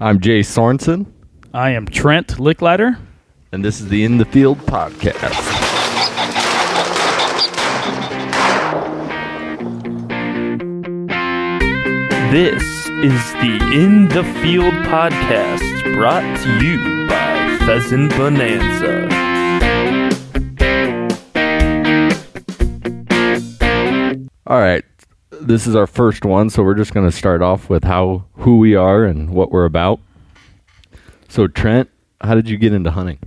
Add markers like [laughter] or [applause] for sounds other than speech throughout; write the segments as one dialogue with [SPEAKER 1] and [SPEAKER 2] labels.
[SPEAKER 1] I'm Jay Sorensen,
[SPEAKER 2] I am Trent Licklider.
[SPEAKER 1] and this is the In the Field podcast.
[SPEAKER 3] This is the In the Field podcast brought to you by Pheasant Bonanza.
[SPEAKER 1] All right, this is our first one, so we're just going to start off with how who we are and what we're about. So, Trent, how did you get into hunting?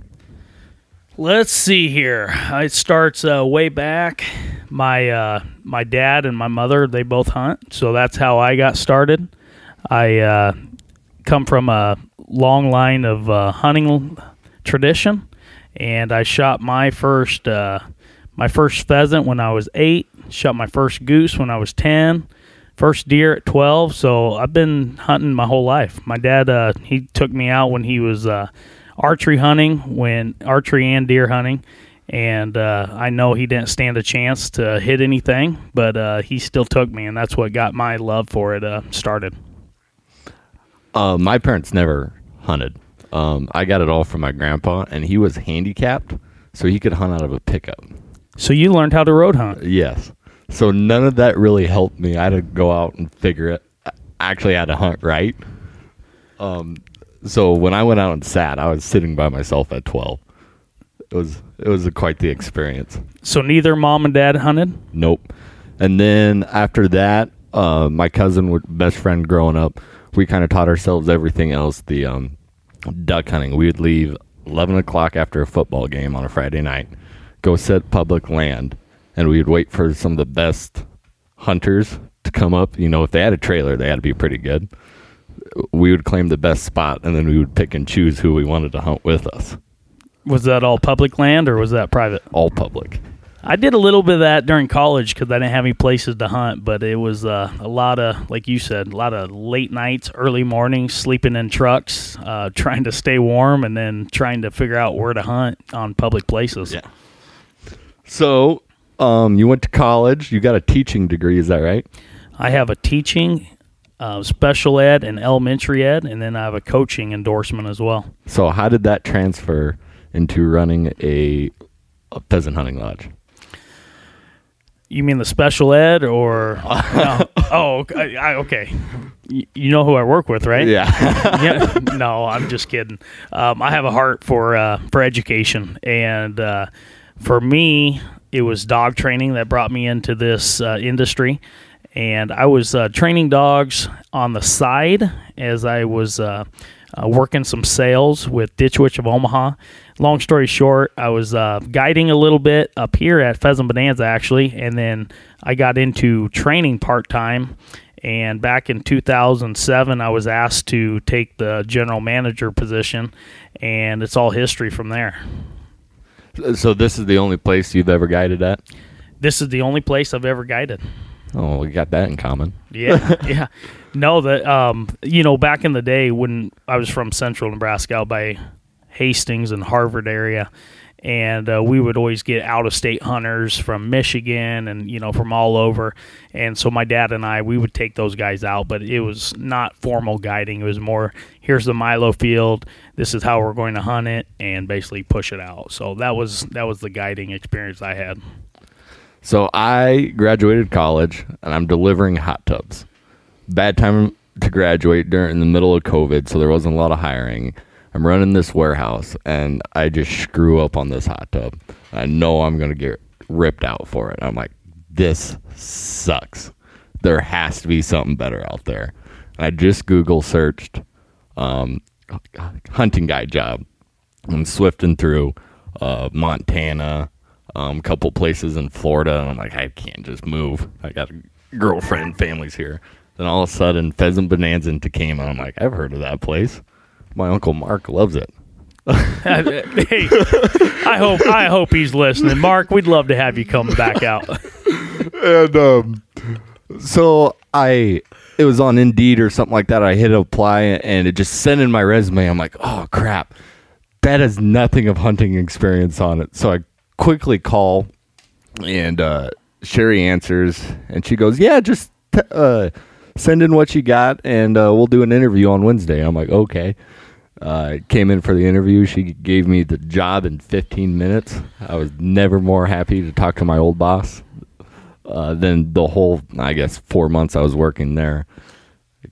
[SPEAKER 2] Let's see here. It starts uh, way back. My uh, my dad and my mother they both hunt, so that's how I got started. I uh, come from a long line of uh, hunting tradition, and I shot my first uh, my first pheasant when I was eight. Shot my first goose when I was ten. First deer at twelve. So I've been hunting my whole life. My dad uh, he took me out when he was uh, archery hunting, when archery and deer hunting. And uh, I know he didn't stand a chance to hit anything, but uh, he still took me, and that's what got my love for it uh, started.
[SPEAKER 1] Uh, my parents never hunted. Um, I got it all from my grandpa, and he was handicapped, so he could hunt out of a pickup.
[SPEAKER 2] So you learned how to road hunt.
[SPEAKER 1] Yes. So none of that really helped me. I had to go out and figure it. I Actually, had to hunt right. Um, so when I went out and sat, I was sitting by myself at twelve. It was it was quite the experience.
[SPEAKER 2] So neither mom and dad hunted.
[SPEAKER 1] Nope. And then after that, uh, my cousin, best friend growing up, we kind of taught ourselves everything else. The um, duck hunting. We would leave eleven o'clock after a football game on a Friday night, go set public land, and we would wait for some of the best hunters to come up. You know, if they had a trailer, they had to be pretty good. We would claim the best spot, and then we would pick and choose who we wanted to hunt with us.
[SPEAKER 2] Was that all public land or was that private?
[SPEAKER 1] All public.
[SPEAKER 2] I did a little bit of that during college because I didn't have any places to hunt, but it was uh, a lot of, like you said, a lot of late nights, early mornings, sleeping in trucks, uh, [laughs] trying to stay warm, and then trying to figure out where to hunt on public places.
[SPEAKER 1] Yeah. So, um, you went to college. You got a teaching degree. Is that right?
[SPEAKER 2] I have a teaching, uh, special ed, and elementary ed, and then I have a coaching endorsement as well.
[SPEAKER 1] So how did that transfer into running a, a pheasant hunting lodge?
[SPEAKER 2] You mean the special ed or? [laughs] no. Oh, okay. I, okay. Y- You know who I work with, right?
[SPEAKER 1] Yeah. [laughs]
[SPEAKER 2] yeah, no, I'm just kidding. Um, I have a heart for uh, for education, and uh, for me, it was dog training that brought me into this uh, industry. And I was uh, training dogs on the side as I was uh, uh, working some sales with Ditch Witch of Omaha. Long story short, I was uh, guiding a little bit up here at Pheasant Bonanza, actually, and then I got into training part time. And back in 2007, I was asked to take the general manager position, and it's all history from there.
[SPEAKER 1] So this is the only place you've ever guided at?
[SPEAKER 2] This is the only place I've ever guided.
[SPEAKER 1] Oh, we got that in common.
[SPEAKER 2] Yeah, [laughs] yeah. No, that um, you know, back in the day when I was from Central Nebraska, out by Hastings and Harvard area, and uh, we would always get out of state hunters from Michigan and you know from all over. And so my dad and I, we would take those guys out, but it was not formal guiding. It was more, here's the Milo field. This is how we're going to hunt it, and basically push it out. So that was that was the guiding experience I had.
[SPEAKER 1] So I graduated college and I'm delivering hot tubs. Bad time to graduate during the middle of COVID, so there wasn't a lot of hiring. I'm running this warehouse and I just screw up on this hot tub. I know I'm gonna get ripped out for it. I'm like, this sucks. There has to be something better out there. I just Google searched um, hunting guide job. I'm swifting through uh, Montana, um, a couple places in Florida, and I'm like, I can't just move. I got a girlfriend, families here. Then all of a sudden, Pheasant Bonanza in Tekamah. I'm like, I've heard of that place. My uncle Mark loves it. [laughs]
[SPEAKER 2] hey, I hope I hope he's listening. Mark, we'd love to have you come back out.
[SPEAKER 1] and um, so I, it was on Indeed or something like that. I hit apply, and it just sent in my resume. I'm like, oh crap, that has nothing of hunting experience on it. So I quickly call, and uh, Sherry answers, and she goes, yeah, just t- uh, send in what you got, and uh, we'll do an interview on Wednesday. I'm like, okay. Uh, came in for the interview. She gave me the job in 15 minutes. I was never more happy to talk to my old boss uh, than the whole, I guess, four months I was working there.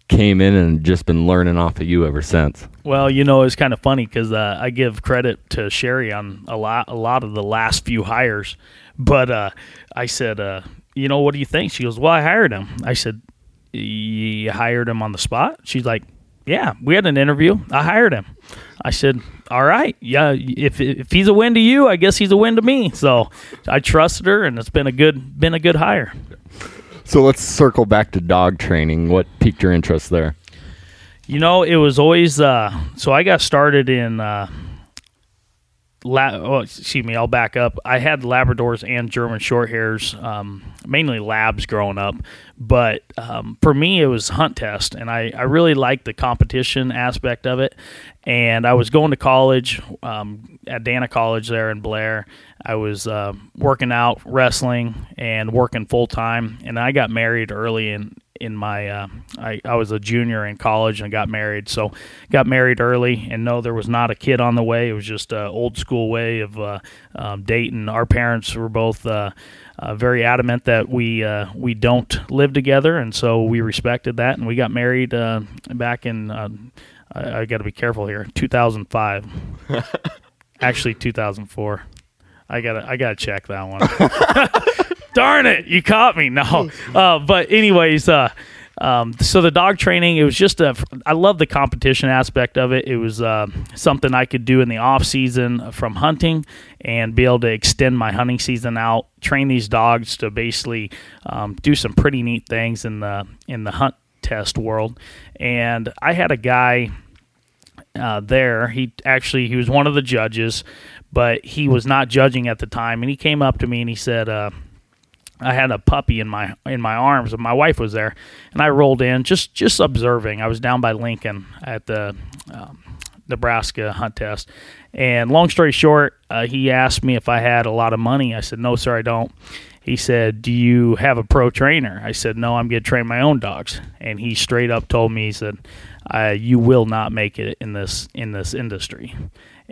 [SPEAKER 1] Came in and just been learning off of you ever since.
[SPEAKER 2] Well, you know, it's kind of funny because uh, I give credit to Sherry on a lot, a lot of the last few hires. But uh, I said, uh, you know, what do you think? She goes, well, I hired him. I said, you hired him on the spot? She's like, yeah, we had an interview. I hired him. I said, all right, yeah. If if he's a win to you, I guess he's a win to me. So I trusted her, and it's been a good been a good hire.
[SPEAKER 1] So let's circle back to dog training. What piqued your interest there?
[SPEAKER 2] You know, it was always uh, so I got started in uh, La- oh, excuse me, I'll back up. I had Labradors and German Shorthairs, um, mainly Labs growing up, but um, for me it was hunt test, and I, I really liked the competition aspect of it. And I was going to college um, at Dana College there in Blair. I was uh, working out, wrestling, and working full time. And I got married early in in my uh, I, I was a junior in college and got married. So got married early and no there was not a kid on the way. It was just a old school way of uh, um, dating. Our parents were both uh, uh, very adamant that we uh, we don't live together. And so we respected that and we got married uh, back in uh, I, I got to be careful here 2005 [laughs] actually 2004 I gotta I gotta check that one [laughs] darn it, you caught me. No, uh, but anyways, uh, um, so the dog training, it was just a. I love the competition aspect of it. It was uh, something I could do in the off season from hunting and be able to extend my hunting season out. Train these dogs to basically um, do some pretty neat things in the in the hunt test world. And I had a guy uh, there. He actually he was one of the judges, but he was not judging at the time. And he came up to me and he said. Uh, I had a puppy in my in my arms, and my wife was there, and I rolled in just just observing. I was down by Lincoln at the um, Nebraska hunt test, and long story short, uh, he asked me if I had a lot of money. I said, "No, sir, I don't." He said, "Do you have a pro trainer?" I said, "No, I'm going to train my own dogs." And he straight up told me, he said, uh, "You will not make it in this in this industry."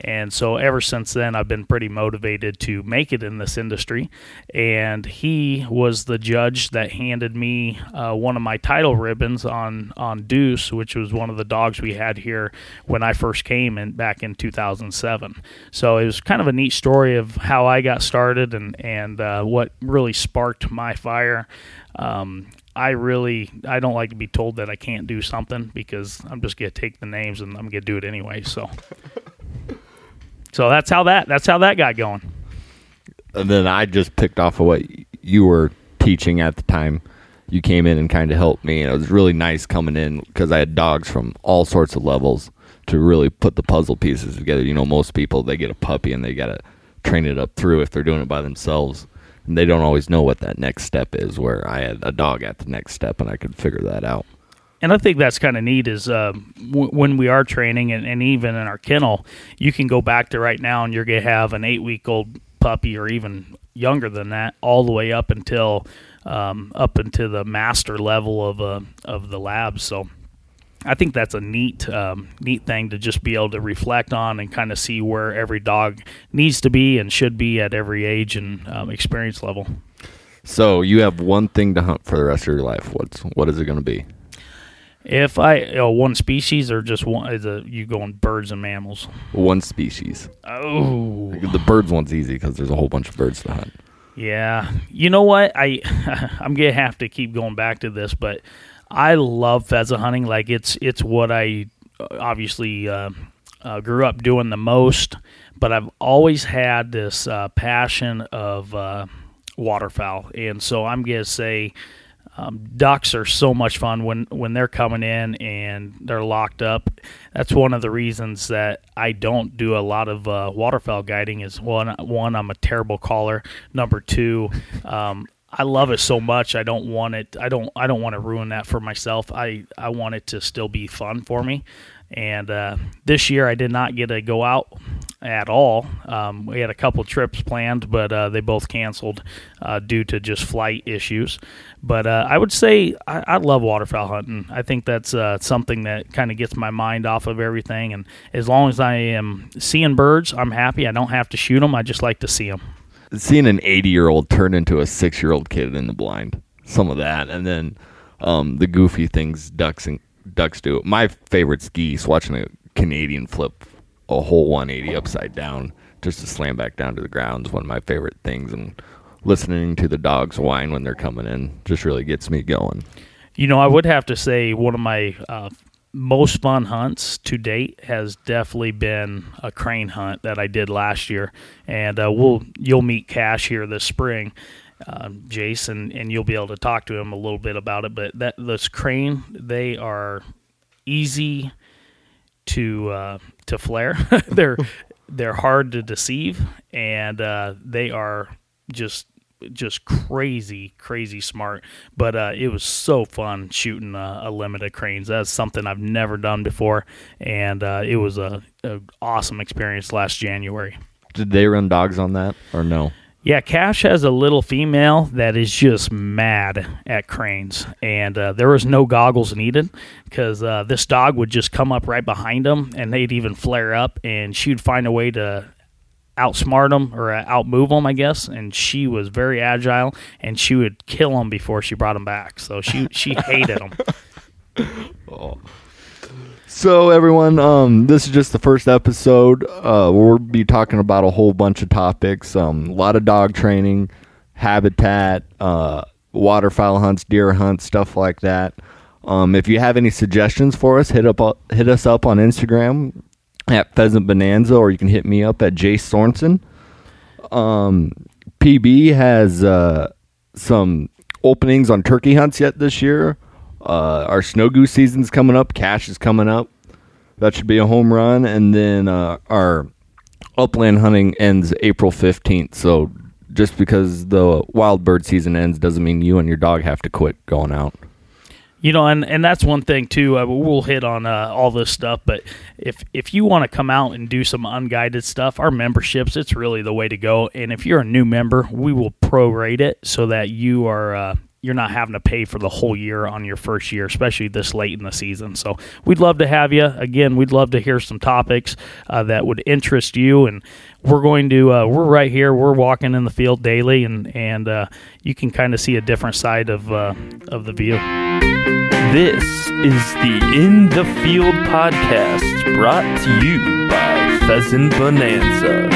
[SPEAKER 2] And so ever since then, I've been pretty motivated to make it in this industry. And he was the judge that handed me uh, one of my title ribbons on on Deuce, which was one of the dogs we had here when I first came in back in 2007. So it was kind of a neat story of how I got started and and uh, what really sparked my fire. Um, I really I don't like to be told that I can't do something because I'm just gonna take the names and I'm gonna do it anyway. So. [laughs] So that's how that that's how that got going.
[SPEAKER 1] And then I just picked off of what you were teaching at the time. You came in and kind of helped me, and it was really nice coming in because I had dogs from all sorts of levels to really put the puzzle pieces together. You know, most people they get a puppy and they got to train it up through if they're doing it by themselves, and they don't always know what that next step is. Where I had a dog at the next step, and I could figure that out
[SPEAKER 2] and I think that's kind of neat is uh, w- when we are training and, and, even in our kennel, you can go back to right now and you're going to have an eight week old puppy or even younger than that all the way up until um, up into the master level of uh, of the labs. So I think that's a neat um, neat thing to just be able to reflect on and kind of see where every dog needs to be and should be at every age and um, experience level.
[SPEAKER 1] So you have one thing to hunt for the rest of your life. What's what is it going to be?
[SPEAKER 2] If I know, one species or just one, is a, you going birds and mammals?
[SPEAKER 1] One species.
[SPEAKER 2] Oh,
[SPEAKER 1] the birds one's easy because there's a whole bunch of birds to hunt.
[SPEAKER 2] Yeah, you know what? I [laughs] I'm gonna have to keep going back to this, but I love pheasant hunting. Like it's it's what I obviously uh, uh, grew up doing the most. But I've always had this uh, passion of uh, waterfowl, and so I'm gonna say um, ducks are so much fun when when they're coming in and they're locked up. That's one of the reasons that I don't do a lot of uh, waterfowl guiding. Is one one I'm a terrible caller. Number two. Um, I love it so much. I don't want it. I don't. I don't want to ruin that for myself. I. I want it to still be fun for me. And uh, this year, I did not get to go out at all. Um, we had a couple trips planned, but uh, they both canceled uh, due to just flight issues. But uh, I would say I, I love waterfowl hunting. I think that's uh, something that kind of gets my mind off of everything. And as long as I am seeing birds, I'm happy. I don't have to shoot them. I just like to see them.
[SPEAKER 1] Seeing an 80 year old turn into a six year old kid in the blind, some of that, and then um, the goofy things ducks and ducks do. My favorite's geese. Watching a Canadian flip a whole 180 upside down just to slam back down to the ground is one of my favorite things. And listening to the dogs whine when they're coming in just really gets me going.
[SPEAKER 2] You know, I would have to say one of my uh, most fun hunts to date has definitely been a crane hunt that I did last year, and uh, we'll you'll meet Cash here this spring, uh, Jason, and you'll be able to talk to him a little bit about it. But that this crane, they are easy to uh, to flare. [laughs] they're they're hard to deceive, and uh, they are just just crazy, crazy smart. But uh, it was so fun shooting a, a limited cranes. That's something I've never done before, and uh, it was a, a awesome experience last January.
[SPEAKER 1] Did they run dogs on that or no?
[SPEAKER 2] Yeah, Cash has a little female that is just mad at cranes, and uh, there was no goggles needed because uh, this dog would just come up right behind them, and they'd even flare up, and she'd find a way to outsmart them or uh, outmove them, I guess. And she was very agile, and she would kill them before she brought them back. So she she hated them. [laughs]
[SPEAKER 1] Oh. So everyone, um, this is just the first episode. Uh, we'll be talking about a whole bunch of topics. Um, a lot of dog training, habitat, uh, waterfowl hunts, deer hunts, stuff like that. Um, if you have any suggestions for us, hit up hit us up on Instagram at Pheasant Bonanza, or you can hit me up at Jay Sorensen. Um, PB has uh, some openings on turkey hunts yet this year. Uh, our snow goose season's coming up. Cash is coming up. That should be a home run. And then uh, our upland hunting ends April 15th. So just because the wild bird season ends doesn't mean you and your dog have to quit going out.
[SPEAKER 2] You know, and, and that's one thing too. Uh, we'll hit on uh, all this stuff, but if if you want to come out and do some unguided stuff, our memberships it's really the way to go. And if you're a new member, we will prorate it so that you are uh, you're not having to pay for the whole year on your first year, especially this late in the season. So we'd love to have you. Again, we'd love to hear some topics uh, that would interest you, and we're going to uh, we're right here. We're walking in the field daily, and and uh, you can kind of see a different side of uh, of the view.
[SPEAKER 3] This is the In the Field podcast brought to you by Pheasant Bonanza.